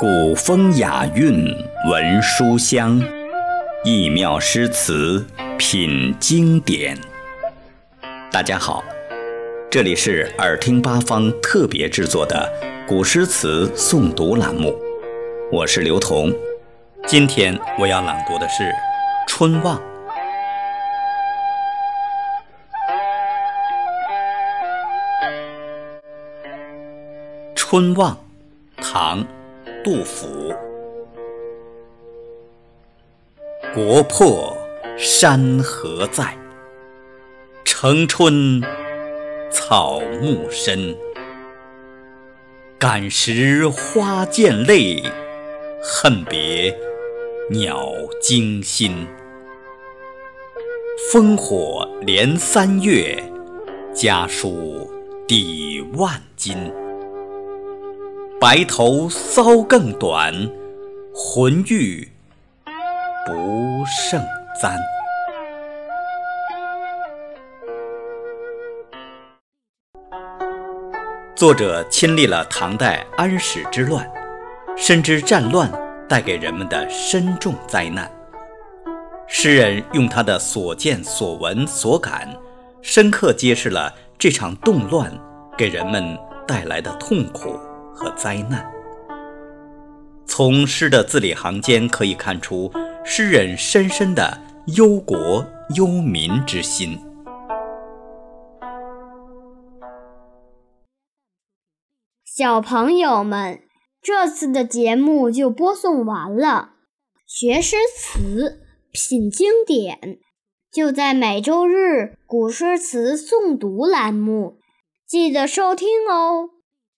古风雅韵闻书香，异妙诗词品经典。大家好，这里是耳听八方特别制作的古诗词诵读栏目，我是刘彤。今天我要朗读的是《春望》。《春望》，唐·杜甫。国破山河在，城春草木深。感时花溅泪，恨别鸟惊心。烽火连三月，家书抵万金。白头搔更短，浑欲不胜簪。作者亲历了唐代安史之乱，深知战乱带给人们的深重灾难。诗人用他的所见所闻所感，深刻揭示了这场动乱给人们带来的痛苦。和灾难。从诗的字里行间可以看出诗人深深的忧国忧民之心。小朋友们，这次的节目就播送完了。学诗词，品经典，就在每周日古诗词诵读栏目，记得收听哦。